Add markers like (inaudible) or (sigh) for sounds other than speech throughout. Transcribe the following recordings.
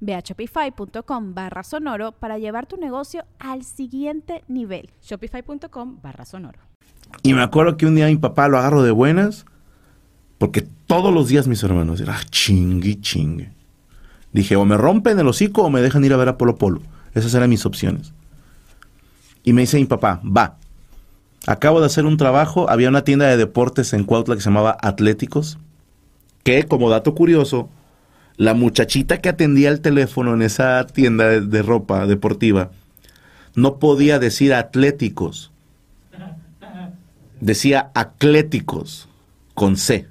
Ve a shopify.com barra sonoro para llevar tu negocio al siguiente nivel. Shopify.com barra sonoro. Y me acuerdo que un día mi papá lo agarro de buenas, porque todos los días mis hermanos eran chingue, chingue. Dije, o me rompen el hocico o me dejan ir a ver a Polo Polo. Esas eran mis opciones. Y me dice mi papá, va. Acabo de hacer un trabajo, había una tienda de deportes en Cuautla que se llamaba Atléticos, que como dato curioso, la muchachita que atendía el teléfono en esa tienda de, ropa deportiva no podía decir atléticos. Decía atléticos con C.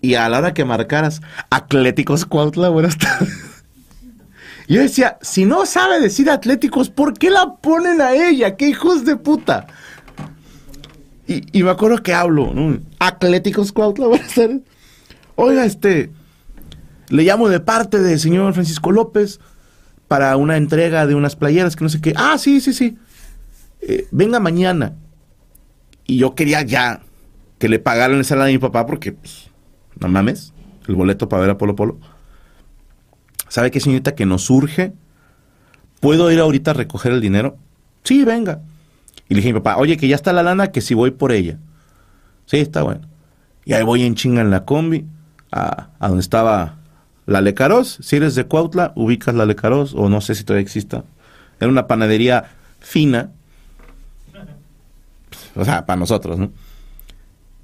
Y a la hora que marcaras, Atléticos Cuautla, buenas tardes. Yo decía, si no sabe decir atléticos, ¿por qué la ponen a ella? ¡Qué hijos de puta! Y, me acuerdo que hablo, ¿no? Atléticos Cuautla, buenas tardes. Oiga, este, le llamo de parte del señor Francisco López para una entrega de unas playeras que no sé qué. Ah, sí, sí, sí. Eh, venga mañana. Y yo quería ya que le pagaran esa lana a mi papá porque, pues, no mames, el boleto para ver a Polo Polo. ¿Sabe qué, señorita? Que nos surge. ¿Puedo ir ahorita a recoger el dinero? Sí, venga. Y le dije a mi papá, oye, que ya está la lana, que si voy por ella. Sí, está bueno. Y ahí voy en chinga en la combi, a, a donde estaba la Lecaros, si eres de Cuautla, ubicas la Lecaros, o no sé si todavía exista. Era una panadería fina. O sea, para nosotros, ¿no?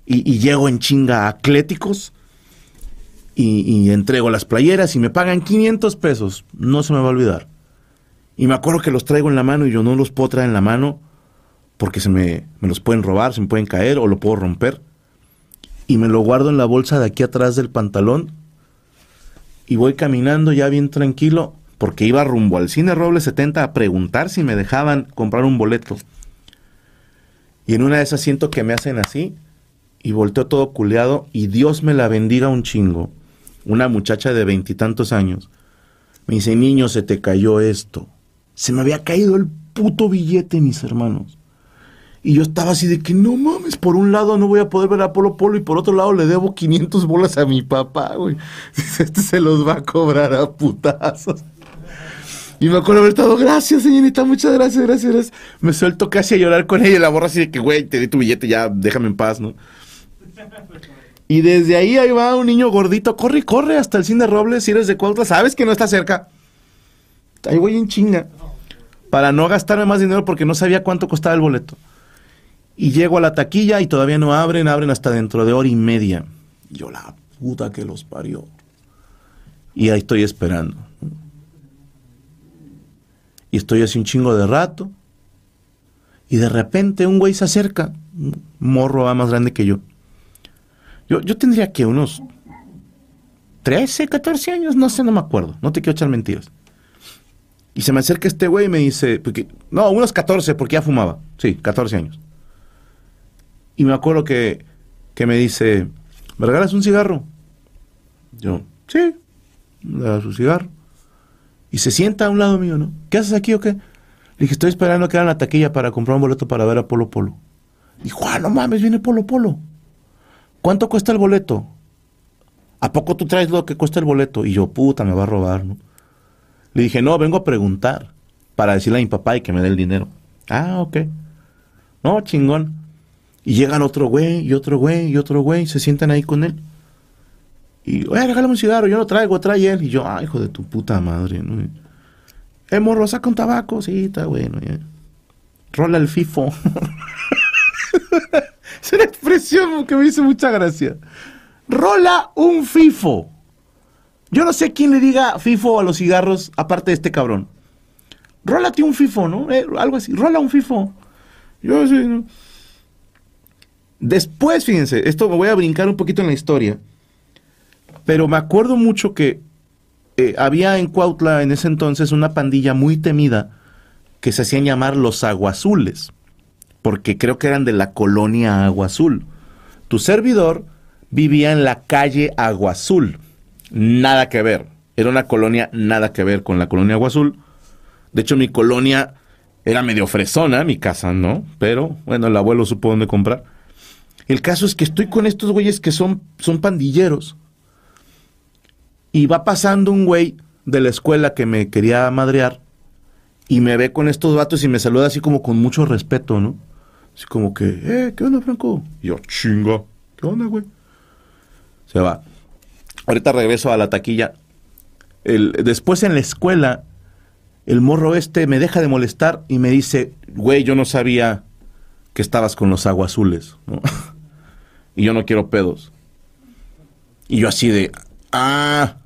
Y, llego en chinga a Atléticos y, y, entrego las playeras y me pagan 500 pesos. No se me va a olvidar. Y me acuerdo que los traigo en la mano y yo no los puedo traer en la mano porque se me, me los pueden robar, se me pueden caer o lo puedo romper. Y me lo guardo en la bolsa de aquí atrás del pantalón y voy caminando ya bien tranquilo porque iba rumbo al cine Roble 70 a preguntar si me dejaban comprar un boleto. Y en una de esas siento que me hacen así y volteo todo culeado y Dios me la bendiga un chingo. Una muchacha de veintitantos años. Me dice, niño, se te cayó esto. Se me había caído el puto billete, mis hermanos. Y yo estaba así de que no mames, por un lado no voy a poder ver a Polo Polo y por otro lado le debo 500 bolas a mi papá, güey. (laughs) Este se los va a cobrar a putazos. Y me acuerdo haber estado, gracias señorita, muchas gracias, gracias, gracias. Me suelto casi a llorar con ella y la borra así de que, güey, te di tu billete, ya déjame en paz, ¿no? Y desde ahí ahí va un niño gordito, corre corre hasta el cine Robles, si eres de Cuautla, sabes que no está cerca. Ahí voy en chinga. Para no gastarme más dinero porque no sabía cuánto costaba el boleto. Y llego a la taquilla y todavía no abren, abren hasta dentro de hora y media. yo la puta que los parió. Y ahí estoy esperando. Y estoy así un chingo de rato. Y de repente un güey se acerca, un morro más grande que yo. Yo, yo tendría que unos 13, 14 años, no sé, no me acuerdo, no te quiero echar mentiras. Y se me acerca este güey y me dice, porque, no, unos 14 porque ya fumaba, sí, 14 años. Y me acuerdo que, me dice, ¿me regalas un cigarro? Yo, sí, me da su cigarro. Y se sienta a un lado mío, ¿no? ¿Qué haces aquí o qué? Le dije, estoy esperando que hagan la taquilla para comprar un boleto para ver a Polo Polo. Dijo, ah, no mames, viene Polo Polo. ¿Cuánto cuesta el boleto? ¿A poco tú traes lo que cuesta el boleto? Y yo, puta, me va a robar, ¿no? Le dije, no, vengo a preguntar para decirle a mi papá y que me dé el dinero. Ah, ok. No, chingón. Y llegan otro güey, y otro güey, y otro güey, se sientan ahí con él. Y, oye, regálame un cigarro, yo lo traigo, trae él. Y yo, ay, hijo de tu puta madre, ¿no? Eh, morro, saca un tabaco, sí, está bueno, ya. Rola el FIFO. (laughs) es una expresión que me hizo mucha gracia. Rola un FIFO. Yo no sé quién le diga FIFO a los cigarros, aparte de este cabrón. Rólate un FIFO, ¿no? Eh, algo así. Rola un FIFO. Yo sí, ¿no? Después, fíjense, esto me voy a brincar un poquito en la historia. Pero me acuerdo mucho que eh, había en Cuautla en ese entonces una pandilla muy temida que se hacían llamar los aguazules, porque creo que eran de la colonia Agua Azul. Tu servidor vivía en la calle Agua Azul. Nada que ver. Era una colonia nada que ver con la colonia Agua Azul. De hecho, mi colonia era medio fresona, mi casa, ¿no? Pero, bueno, el abuelo supo dónde comprar. El caso es que estoy con estos güeyes que son, son pandilleros. Y va pasando un güey de la escuela que me quería madrear y me ve con estos vatos y me saluda así como con mucho respeto, ¿no? Así como que, eh, ¿qué onda, Franco? Y yo, chinga, ¿qué onda, güey? Se va. Ahorita regreso a la taquilla. Después en la escuela, el morro este me deja de molestar y me dice, güey, yo no sabía que estabas con los aguas azules, ¿no? (laughs) y yo no quiero pedos. Y yo así de, ah.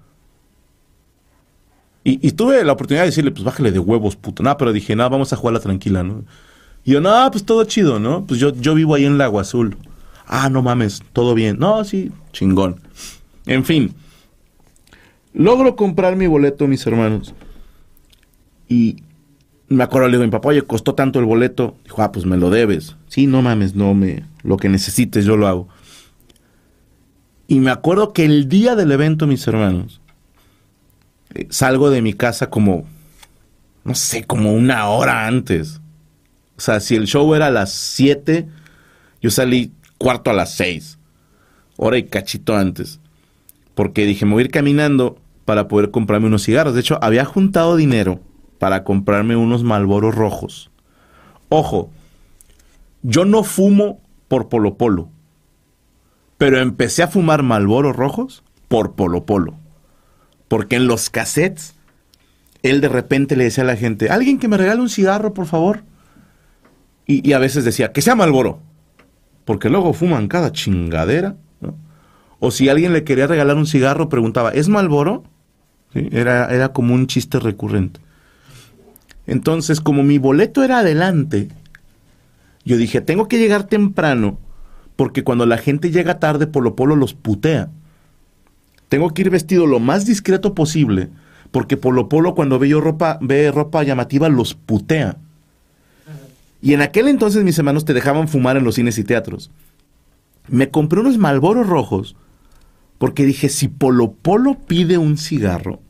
Y, tuve la oportunidad de decirle, pues bájale de huevos, puto. No, pero dije, no, vamos a jugarla tranquila, ¿no? Y yo, no, pues todo chido, ¿no? Pues yo, yo vivo ahí en el Agua Azul. Ah, no mames, todo bien. No, sí, chingón. En fin. Logro comprar mi boleto, mis hermanos. Y me acuerdo, le digo a mi papá, oye, costó tanto el boleto. Dijo, ah, pues me lo debes. Sí, no mames, no me. Lo que necesites, yo lo hago. Y me acuerdo que el día del evento, mis hermanos, eh, salgo de mi casa como, no sé, como una hora antes. O sea, si el show era a las 7, yo salí cuarto a las 6. Hora y cachito antes. Porque dije, me voy a ir caminando para poder comprarme unos cigarros. De hecho, había juntado dinero para comprarme unos malboros rojos. Ojo, yo no fumo por Polo Polo, pero empecé a fumar malboros rojos por Polo Polo. Porque en los cassettes, él de repente le decía a la gente, alguien que me regale un cigarro, por favor. Y, a veces decía, que sea Malboro. Porque luego fuman cada chingadera. O si alguien le quería regalar un cigarro, preguntaba, ¿es Malboro? Era, era como un chiste recurrente. Entonces, como mi boleto era adelante, yo dije, tengo que llegar temprano, porque cuando la gente llega tarde, Polo Polo los putea. Tengo que ir vestido lo más discreto posible, porque Polo Polo cuando ve, ropa, ve ropa llamativa los putea. Y en aquel entonces mis hermanos te dejaban fumar en los cines y teatros. Me compré unos malboros rojos porque dije, si Polo Polo pide un cigarro,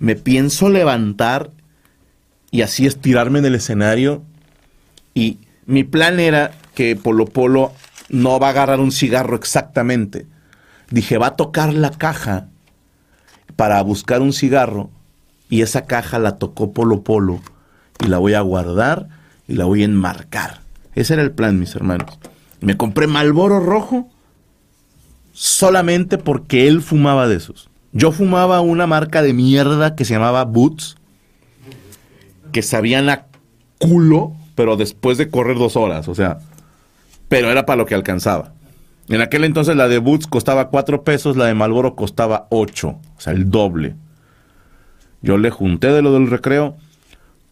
me pienso levantar y así estirarme en el escenario. Y mi plan era que Polo Polo no va a agarrar un cigarro exactamente, dije, va a tocar la caja para buscar un cigarro y esa caja la tocó Polo Polo y la voy a guardar y la voy a enmarcar. Ese era el plan, mis hermanos. Me compré Malboro rojo solamente porque él fumaba de esos. Yo fumaba una marca de mierda que se llamaba Boots, que sabían a culo, pero después de correr dos horas, o sea, pero era para lo que alcanzaba. En aquel entonces la de Boots costaba cuatro pesos, la de Malboro costaba ocho, o sea, el doble. Yo le junté de lo del recreo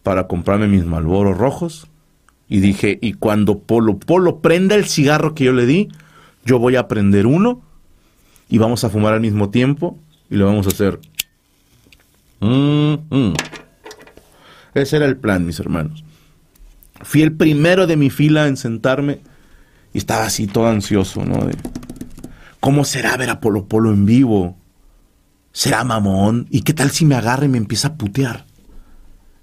para comprarme mis Malboros rojos y dije, y cuando Polo Polo prenda el cigarro que yo le di, yo voy a prender uno y vamos a fumar al mismo tiempo y lo vamos a hacer. Ese era el plan, mis hermanos. Fui el primero de mi fila en sentarme y estaba así todo ansioso, ¿no? ¿Cómo será ver a Polo Polo en vivo? ¿Será mamón? ¿Y qué tal si me agarra y me empieza a putear?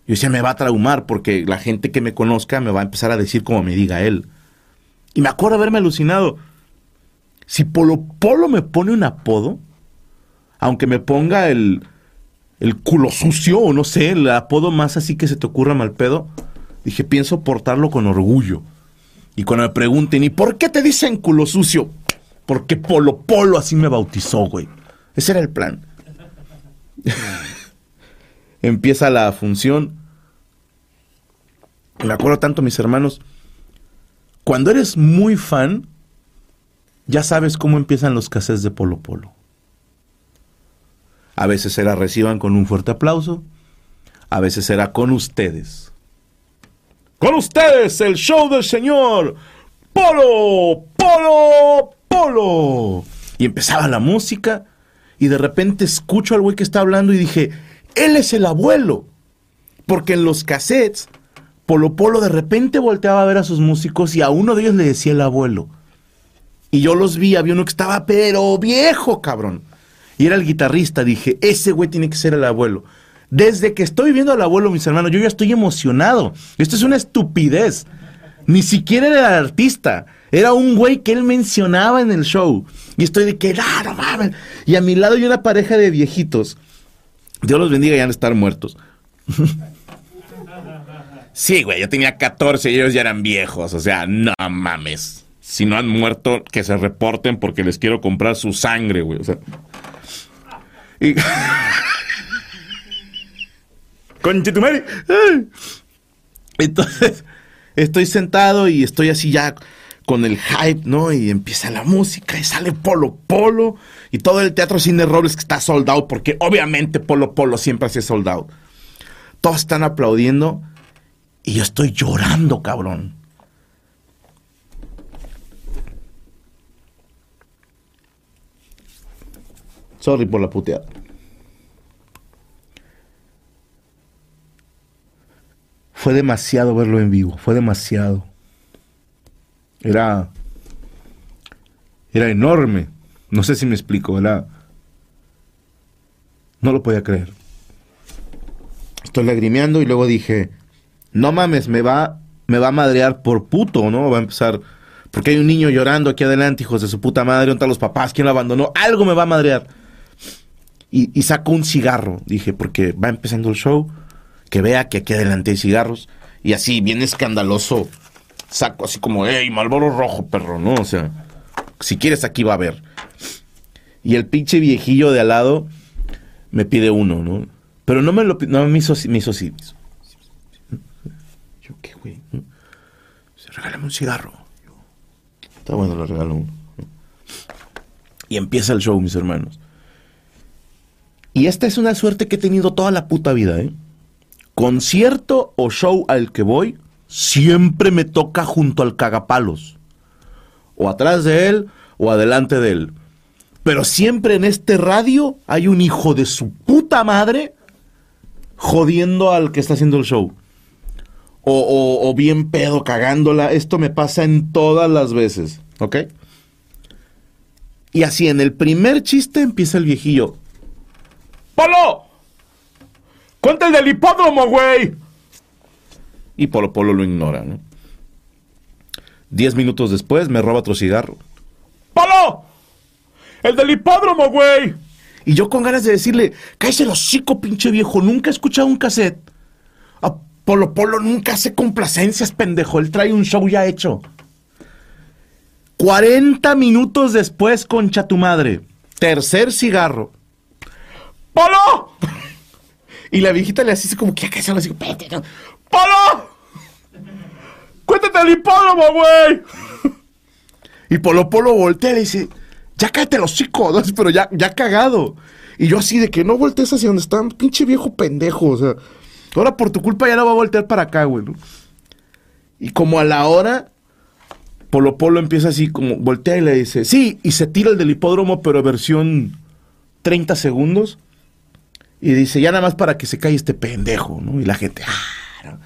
Yo decía, me va a traumar porque la gente que me conozca me va a empezar a decir como me diga él. Y me acuerdo haberme alucinado. Si Polo Polo me pone un apodo, aunque me ponga el, el culo sucio o no sé, el apodo más así que se te ocurra mal pedo, dije, pienso portarlo con orgullo. Y cuando me pregunten, ¿y por qué te dicen culo sucio? Porque Polo Polo así me bautizó, güey. Ese era el plan. (laughs) Empieza la función. Me acuerdo tanto, mis hermanos. cuando eres muy fan, ya sabes cómo empiezan los cassettes de Polo Polo. A veces se la reciban con un fuerte aplauso, a veces será con ustedes. Con ustedes, el show del señor Polo, Polo, Polo. Y empezaba la música y de repente escucho al güey que está hablando y dije, él es el abuelo. Porque en los cassettes, Polo Polo de repente volteaba a ver a sus músicos y a uno de ellos le decía el abuelo. Y yo los vi, había uno que estaba pero viejo, cabrón. Y era el guitarrista, dije, ese güey tiene que ser el abuelo. Desde que estoy viendo al abuelo, mis hermanos, yo ya estoy emocionado. Esto es una estupidez. Ni siquiera era el artista. Era un güey que él mencionaba en el show. Y estoy de que, no, mames. Y a mi lado hay una pareja de viejitos. Dios los bendiga, ya han estar muertos. (laughs) sí, güey, yo tenía 14 y ellos ya eran viejos. O sea, no mames. Si no han muerto, que se reporten porque les quiero comprar su sangre, güey. O sea. Y... (laughs) Conchetumari. Entonces, (laughs) estoy sentado y estoy así ya con el hype, ¿no? Y empieza la música y sale Polo Polo y todo el teatro Cine Robles que está soldado porque obviamente Polo Polo siempre hace soldado. Todos están aplaudiendo y yo estoy llorando, cabrón. Sorry por la puteada. Fue demasiado verlo en vivo, fue demasiado. Era. Era enorme. No sé si me explico, era. No lo podía creer. Estoy lagrimeando y luego dije, no mames, me va, me va a madrear por puto, ¿no? Va a empezar. Porque hay un niño llorando aquí adelante, hijos de su puta madre, ¿dónde están los papás? ¿Quién lo abandonó? Algo me va a madrear. Y, y saco un cigarro, dije, porque va empezando el show que vea que aquí adelante hay cigarros. Y así, bien escandaloso, saco así como, hey, Malboro rojo, perro, ¿no? O sea, si quieres aquí va a haber. Y el pinche viejillo de al lado me pide uno, ¿no? Pero no me lo no me hizo, me hizo así. Yo, ¿qué, güey? Se regálame un cigarro. Está bueno, le regalo uno. Y empieza el show, mis hermanos. Y esta es una suerte que he tenido toda la puta vida, ¿eh? Concierto o show al que voy, siempre me toca junto al cagapalos. O atrás de él o adelante de él. Pero siempre en este radio hay un hijo de su puta madre jodiendo al que está haciendo el show. O, bien pedo, cagándola. Esto me pasa en todas las veces, ¿ok? Y así, en el primer chiste empieza el viejillo. ¡Polo! ¡Cuenta el del hipódromo, güey! Y Polo Polo lo ignora, ¿no? Diez minutos después me roba otro cigarro. ¡Polo! ¡El del hipódromo, güey! Y yo con ganas de decirle, cállese el hocico, pinche viejo, nunca he escuchado un cassette. Polo Polo nunca hace complacencias, pendejo, él trae un show ya hecho. 40 minutos después, concha tu madre. Tercer cigarro. ¡Polo! Y la viejita le hace como que casi así, vete, ¿no? ¡Polo! ¡Cuéntate el hipódromo, güey! Y Polo Polo voltea y le dice, ya cállate los chicos, (laughs) pero ya, ya cagado. Y yo así de que no voltees hacia donde están, pinche viejo pendejo, o sea, ahora por tu culpa ya no va a voltear para acá, güey. ¿no? Y como a la hora, Polo Polo empieza así como, voltea y le dice, sí, y se tira el del hipódromo, pero versión 30 segundos. Y dice, ya nada más para que se calle este pendejo, ¿no? Y la gente, ah,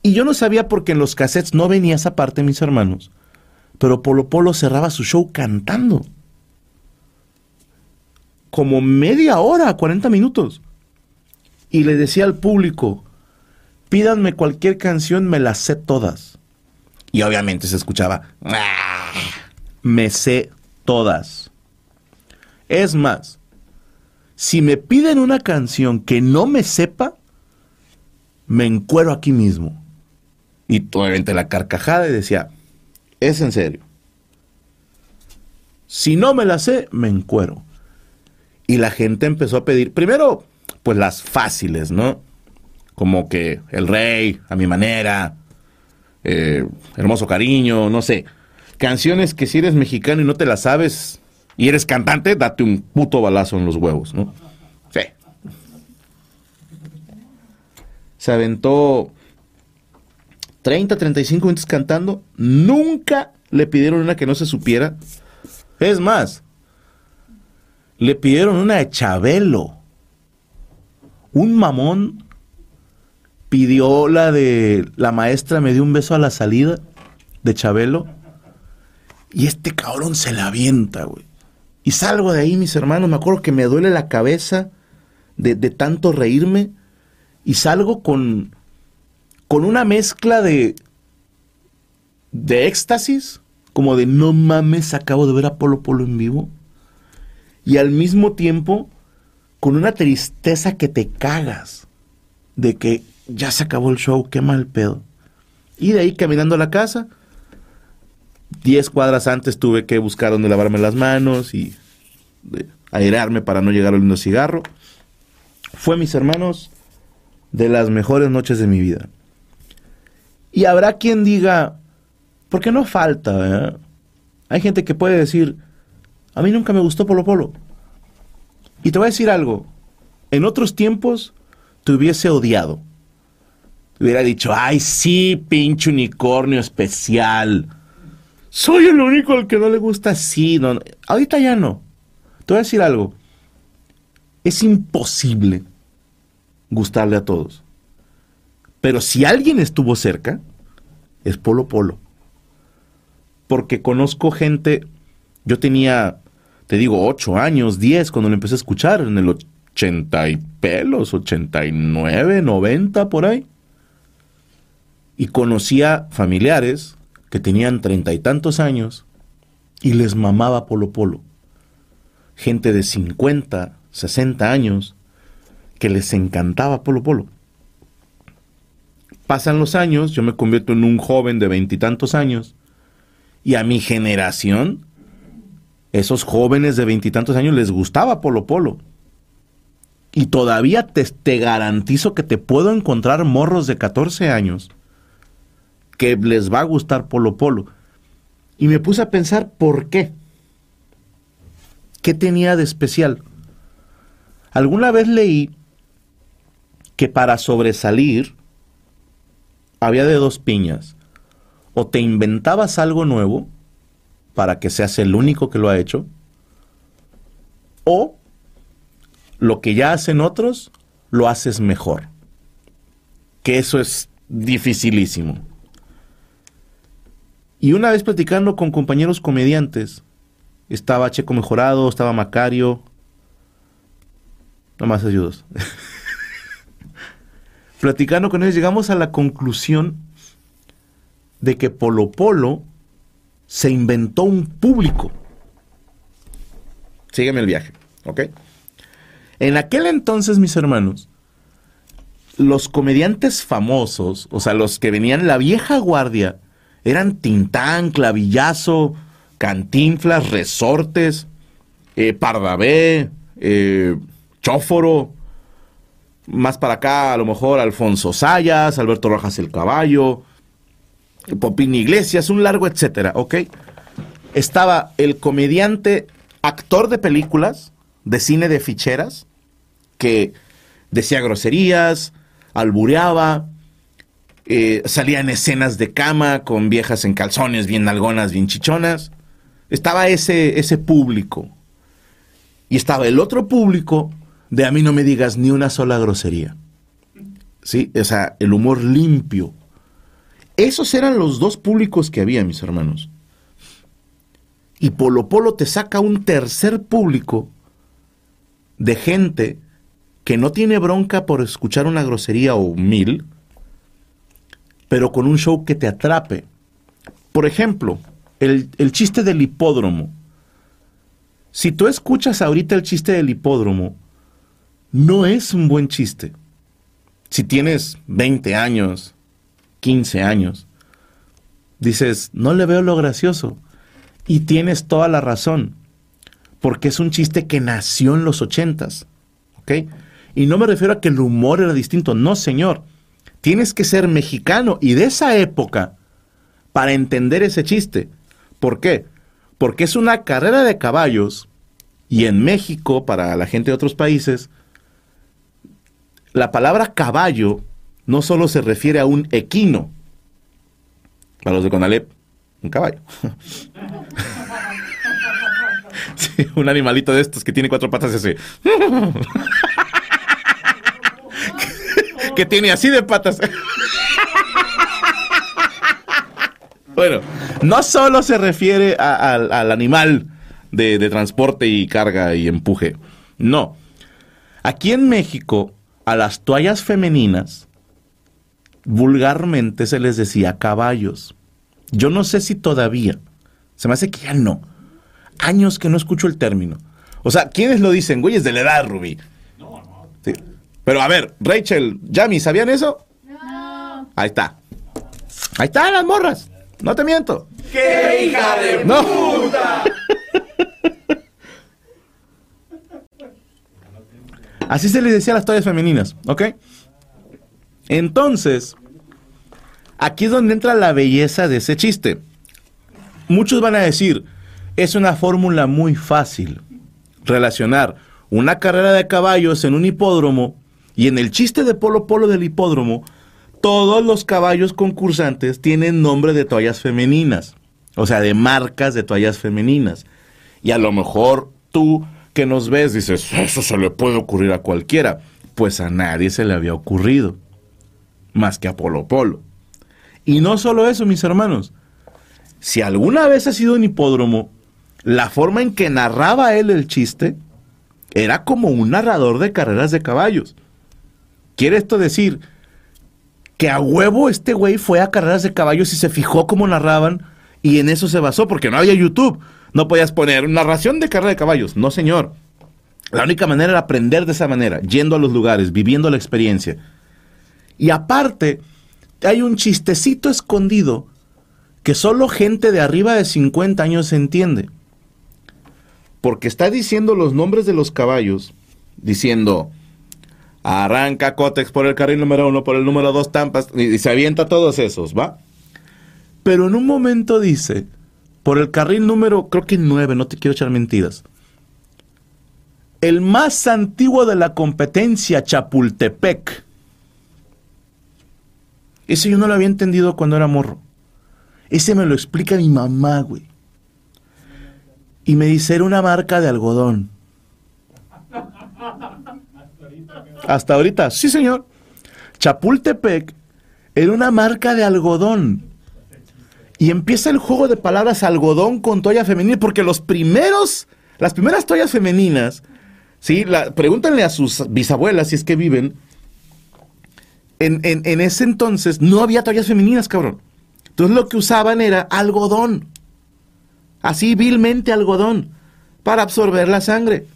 Y yo no sabía porque en los cassettes no venía esa parte, mis hermanos. Pero Polo Polo cerraba su show cantando. Como media hora, 40 minutos. Y le decía al público, pídanme cualquier canción, me las sé todas. Y obviamente se escuchaba, ah, me sé todas. Es más, si me piden una canción que no me sepa, me encuero aquí mismo. Y obviamente la carcajada y decía, es en serio. Si no me la sé, me encuero. Y la gente empezó a pedir, primero, pues las fáciles, ¿no? Como que el rey, a mi manera, eh, Hermoso Cariño, no sé. Canciones que si eres mexicano y no te las sabes y eres cantante, date un puto balazo en los huevos, ¿no? Sí. Se aventó 30, 35 minutos cantando. Nunca le pidieron una que no se supiera. Es más, le pidieron una de Chabelo. Un mamón pidió la de la maestra me dio un beso a la salida de Chabelo. Y este cabrón se la avienta, güey. Y salgo de ahí, mis hermanos. Me acuerdo que me duele la cabeza de, de tanto reírme. Y salgo con, con una mezcla de, de éxtasis, como de no mames, acabo de ver a Polo Polo en vivo. Y al mismo tiempo, con una tristeza que te cagas de que ya se acabó el show, qué mal pedo. Y de ahí caminando a la casa, diez cuadras antes tuve que buscar dónde lavarme las manos y airearme para no llegar oliendo cigarro. Fue, mis hermanos, de las mejores noches de mi vida. Y habrá quien diga, porque no falta, ¿eh? Hay gente que puede decir, a mí nunca me gustó Polo Polo. Y te voy a decir algo, en otros tiempos te hubiese odiado. Te hubiera dicho, ay, sí, pinche unicornio especial. Soy el único al que no le gusta así. No, ahorita ya no. Te voy a decir algo. Es imposible gustarle a todos. Pero si alguien estuvo cerca, es Polo Polo. Porque conozco gente, yo tenía, te digo, 8 años, 10 cuando lo empecé a escuchar, en el 80 y pelos, 89, 90 por ahí. Y conocía familiares que tenían treinta y tantos años y les mamaba Polo Polo. Gente de 50, 60 años que les encantaba Polo Polo. Pasan los años, yo me convierto en un joven de veintitantos años y a mi generación, esos jóvenes de veintitantos años les gustaba Polo Polo. Y todavía te, te, garantizo que te puedo encontrar morros de 14 años que les va a gustar Polo Polo. Y me puse a pensar, ¿por qué? ¿Qué tenía de especial? Alguna vez leí que para sobresalir había de dos piñas. O te inventabas algo nuevo para que seas el único que lo ha hecho, o lo que ya hacen otros, lo haces mejor. Que eso es dificilísimo. Y una vez platicando con compañeros comediantes, estaba Checo Mejorado, estaba Macario, no más ayudos. (laughs) platicando con ellos llegamos a la conclusión de que Polo Polo se inventó un público. Sígueme el viaje, ¿ok? En aquel entonces, mis hermanos, los comediantes famosos, o sea, los que venían la vieja guardia, eran Tintán, Clavillazo, Cantinflas, Resortes, eh, Pardavé, eh, Chóforo, más para acá, a lo mejor Alfonso Sayas, Alberto Rojas el Caballo, Popín Iglesias, un largo etcétera, ¿ok? Estaba el comediante, actor de películas, de cine de ficheras, que decía groserías, albureaba, eh, salía en escenas de cama con viejas en calzones, bien nalgonas, bien chichonas. Estaba ese, ese público. Y estaba el otro público de a mí no me digas ni una sola grosería. ¿Sí? O sea, el humor limpio. Esos eran los dos públicos que había, mis hermanos. Y Polo Polo te saca un tercer público de gente que no tiene bronca por escuchar una grosería o mil, pero con un show que te atrape. Por ejemplo, el, el chiste del hipódromo. Si tú escuchas ahorita el chiste del hipódromo, no es un buen chiste. Si tienes 20 años, 15 años, dices, no le veo lo gracioso. Y tienes toda la razón, porque es un chiste que nació en los ochentas, ¿ok? Y no me refiero a que el humor era distinto, no señor. Tienes que ser mexicano y de esa época para entender ese chiste. ¿Por qué? Porque es una carrera de caballos y en México, para la gente de otros países, la palabra caballo no solo se refiere a un equino, para los de Conalep, un caballo. (laughs) Un animalito de estos que tiene cuatro patas ese. Que tiene así de patas. bueno, no solo se refiere al animal de, de transporte y carga y empuje. No. Aquí en México, a las toallas femeninas, vulgarmente se les decía caballos. Yo no sé si todavía. Se me hace que ya no. Años que no escucho el término. O sea, ¿quiénes lo dicen? Güeyes de la edad, Rubí. No, no. Sí. Pero a ver, Rachel, Yami, ¿sabían eso? No. Ahí está. Ahí están las morras. No te miento. ¡Qué hija de No. puta! (laughs) Así se les decía a las toallas femeninas, ¿ok? Entonces, aquí es donde entra la belleza de ese chiste. Muchos van a decir, es una fórmula muy fácil relacionar una carrera de caballos en un hipódromo y en el chiste de Polo Polo del hipódromo, todos los caballos concursantes tienen nombre de toallas femeninas, o sea, de marcas de toallas femeninas. Y a lo mejor tú que nos ves dices, eso se le puede ocurrir a cualquiera. Pues a nadie se le había ocurrido, más que a Polo Polo. Y no solo eso, mis hermanos. Si alguna vez has sido un hipódromo, la forma en que narraba él el chiste era como un narrador de carreras de caballos. Quiere esto decir que a huevo este güey fue a carreras de caballos y se fijó cómo narraban y en eso se basó, porque no había YouTube. No podías poner narración de carrera de caballos. No, señor. La única manera era aprender de esa manera, yendo a los lugares, viviendo la experiencia. Y aparte, hay un chistecito escondido que solo gente de arriba de 50 años entiende. Porque está diciendo los nombres de los caballos, diciendo, arranca Cotex por el carril número uno, por el número dos Tampas, y, se avienta todos esos, ¿va? Pero en un momento dice, por el carril número, creo que 9, no te quiero echar mentiras. El más antiguo de la competencia, Chapultepec. Ese yo no lo había entendido cuando era morro. Ese me lo explica mi mamá, güey. Y me dice, era una marca de algodón. Hasta ahorita, sí señor. Chapultepec era una marca de algodón. Y empieza el juego de palabras algodón con toalla femenina, porque los primeros, las primeras toallas femeninas, ¿sí? La, pregúntenle a sus bisabuelas si es que viven. En, en, en ese entonces no había toallas femeninas, cabrón. Entonces lo que usaban era algodón. Así vilmente algodón. Para absorber la sangre.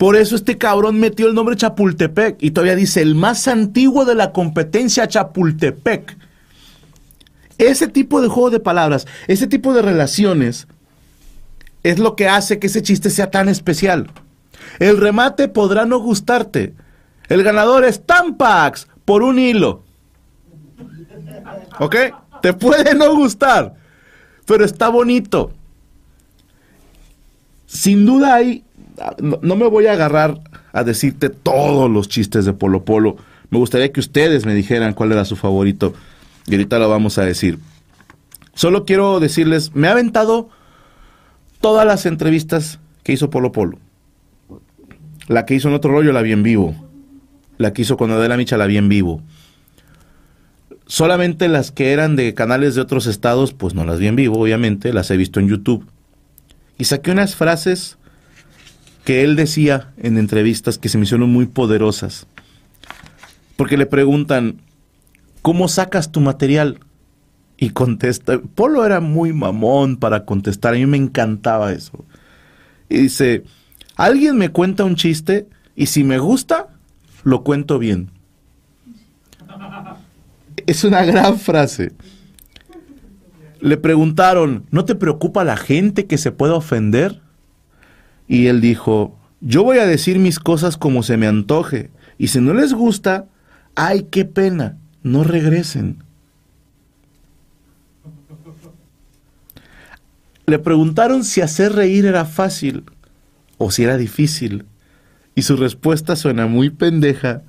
Por eso este cabrón metió el nombre Chapultepec. Y todavía dice, el más antiguo de la competencia Chapultepec. Ese tipo de juego de palabras, ese tipo de relaciones, es lo que hace que ese chiste sea tan especial. El remate podrá no gustarte. El ganador es Tampax por un hilo. ¿Ok? Te puede no gustar, pero está bonito. Sin duda hay, no, me voy a agarrar a decirte todos los chistes de Polo Polo. Me gustaría que ustedes me dijeran cuál era su favorito. Y ahorita lo vamos a decir. Solo quiero decirles, me ha aventado todas las entrevistas que hizo Polo Polo. La que hizo en otro rollo la vi en vivo. La que hizo con Adela Micha la vi en vivo. Solamente las que eran de canales de otros estados, pues no las vi en vivo, obviamente, las he visto en YouTube. Y saqué unas frases que él decía en entrevistas que se me hicieron muy poderosas. Porque le preguntan, ¿cómo sacas tu material? Y contesta, Polo era muy mamón para contestar, a mí me encantaba eso. Y dice, alguien me cuenta un chiste y si me gusta, lo cuento bien. (laughs) Es una gran frase. Le preguntaron, ¿no te preocupa la gente que se pueda ofender? Y él dijo, yo voy a decir mis cosas como se me antoje. Y si no les gusta, ay, qué pena, no regresen. le preguntaron si hacer reír era fácil o si era difícil. Y su respuesta suena muy pendeja,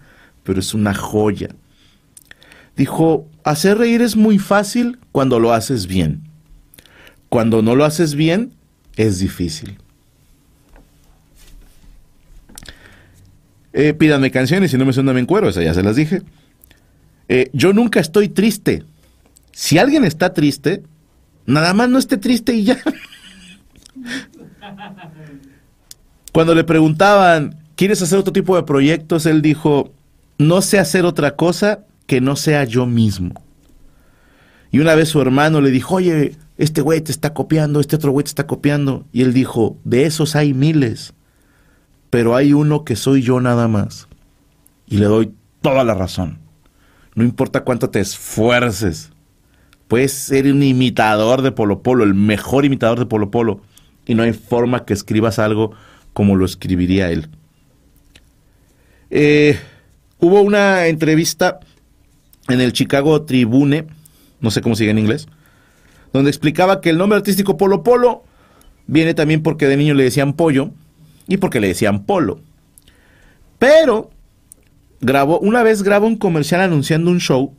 pero es una joya. Dijo, hacer reír es muy fácil cuando lo haces bien. Cuando no lo haces bien, es difícil. Eh, pídanme canciones y no me suenan en cuero, esa ya se las dije. Eh, yo nunca estoy triste. Si alguien está triste, nada más no esté triste y ya. (laughs) Cuando le preguntaban, ¿quieres hacer otro tipo de proyectos? Él dijo, no sé hacer otra cosa que no sea yo mismo. Y una vez su hermano le dijo, oye, este güey te está copiando, este otro güey te está copiando. Y él dijo, de esos hay miles, pero hay uno que soy yo nada más. Y le doy toda la razón. No importa cuánto te esfuerces. Puedes ser un imitador de Polo Polo, el mejor imitador de Polo Polo. Y no hay forma que escribas algo como lo escribiría él. Eh, hubo una entrevista en el Chicago Tribune, no sé cómo sigue en inglés, donde explicaba que el nombre artístico Polo Polo viene también porque de niño le decían pollo y porque le decían polo. Pero grabó, una vez grabó un comercial anunciando un show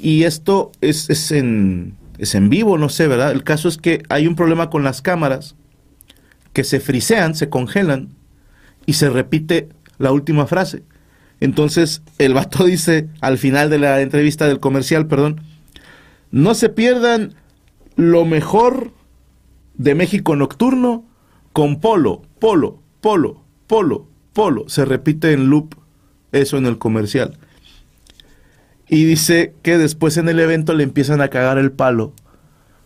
y esto es, es, en, es en vivo, no sé, ¿verdad? El caso es que hay un problema con las cámaras que se frisean, se congelan y se repite la última frase. Entonces el vato (laughs) dice al final de la entrevista del comercial, perdón, no se pierdan lo mejor de México Nocturno con Polo, Polo, Polo, Polo, Polo. Se repite en loop eso en el comercial. Y dice que después en el evento le empiezan a cagar el palo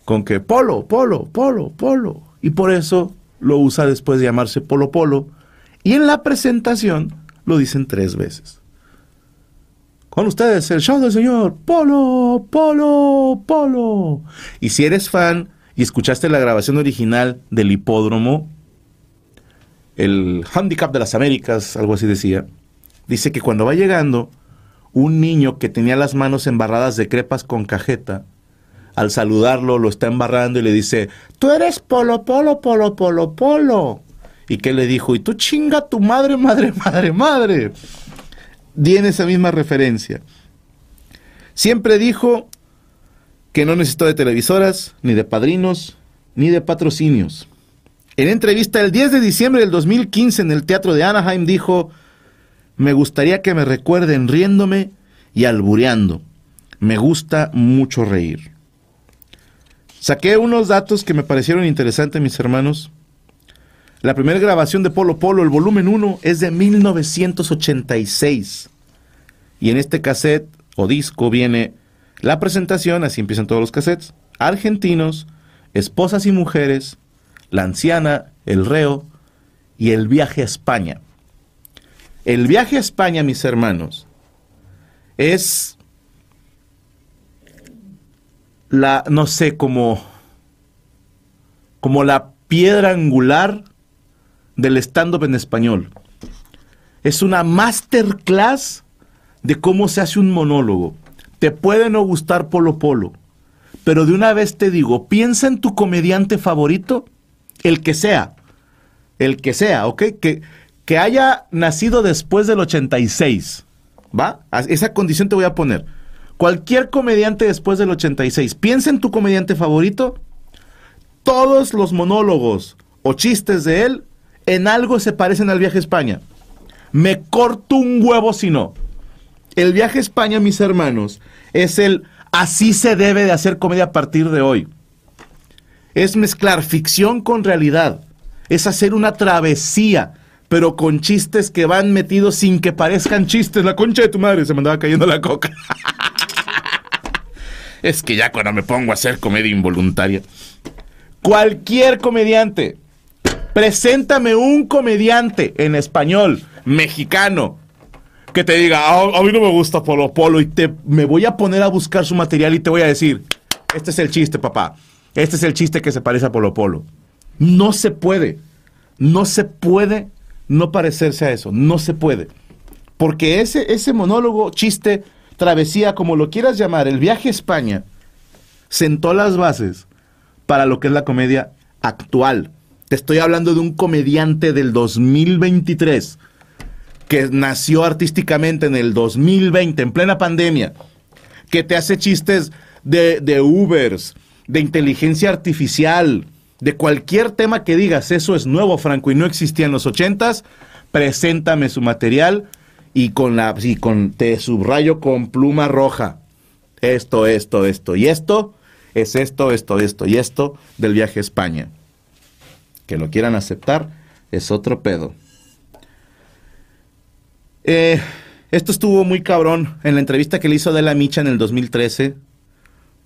con que Polo, Polo, Polo, Polo. Y por eso lo usa después de llamarse Polo Polo. Y en la presentación lo dicen tres veces. Con ustedes, el show del señor Polo, Polo, Polo. Y si eres fan y escuchaste la grabación original del hipódromo, el Handicap de las Américas, algo así decía, dice que cuando va llegando, un niño que tenía las manos embarradas de crepas con cajeta, al saludarlo lo está embarrando y le dice, tú eres Polo, Polo, Polo, Polo, Polo. ¿Y qué le dijo? Y tú chinga tu madre, madre, madre, madre. Tiene esa misma referencia. Siempre dijo que no necesitó de televisoras, ni de padrinos, ni de patrocinios. En entrevista el 10 de diciembre del 2015 en el Teatro de Anaheim dijo, me gustaría que me recuerden riéndome y albureando. Me gusta mucho reír. Saqué unos datos que me parecieron interesantes, mis hermanos. La primera grabación de Polo Polo, el volumen 1, es de 1986. Y en este cassette o disco viene la presentación, así empiezan todos los cassettes, argentinos, esposas y mujeres, la anciana, el reo y el viaje a España. El viaje a España, mis hermanos, es la, no sé, como, la piedra angular del stand-up en español. Es una masterclass de cómo se hace un monólogo. Te puede no gustar Polo Polo, pero de una vez te digo, piensa en tu comediante favorito, el que sea, el que sea, ¿ok? Que, que haya nacido después del 86, ¿va? Esa condición te voy a poner. Cualquier comediante después del 86, piensa en tu comediante favorito, todos los monólogos o chistes de él en algo se parecen al viaje a España. Me corto un huevo si no. El viaje a España, mis hermanos, es el así se debe de hacer comedia a partir de hoy. Es mezclar ficción con realidad. Es hacer una travesía, pero con chistes que van metidos sin que parezcan chistes. La concha de tu madre se me andaba cayendo la coca. (laughs) es que ya cuando me pongo a hacer comedia involuntaria. Cualquier comediante. Preséntame un comediante en español, mexicano, que te diga, "Ah, a mí no me gusta Polo Polo y te, me voy a poner a buscar su material y te voy a decir, este es el chiste, papá. Este es el chiste que se parece a Polo Polo. No se puede. No se puede no parecerse a eso. No se puede. Porque ese, ese monólogo, chiste, travesía, como lo quieras llamar, el viaje a España, sentó las bases para lo que es la comedia actual. Te estoy hablando de un comediante del 2023 que nació artísticamente en el 2020, en plena pandemia, que te hace chistes de, de Ubers, de inteligencia artificial, de cualquier tema que digas, eso es nuevo, Franco, y no existía en los ochentas, preséntame su material y con la, y con, te subrayo con pluma roja. Esto, esto, esto y esto es esto, esto, esto y esto del viaje a España. Que lo quieran aceptar es otro pedo. Eh, esto estuvo muy cabrón. En la entrevista que le hizo de la Micha en el 2013,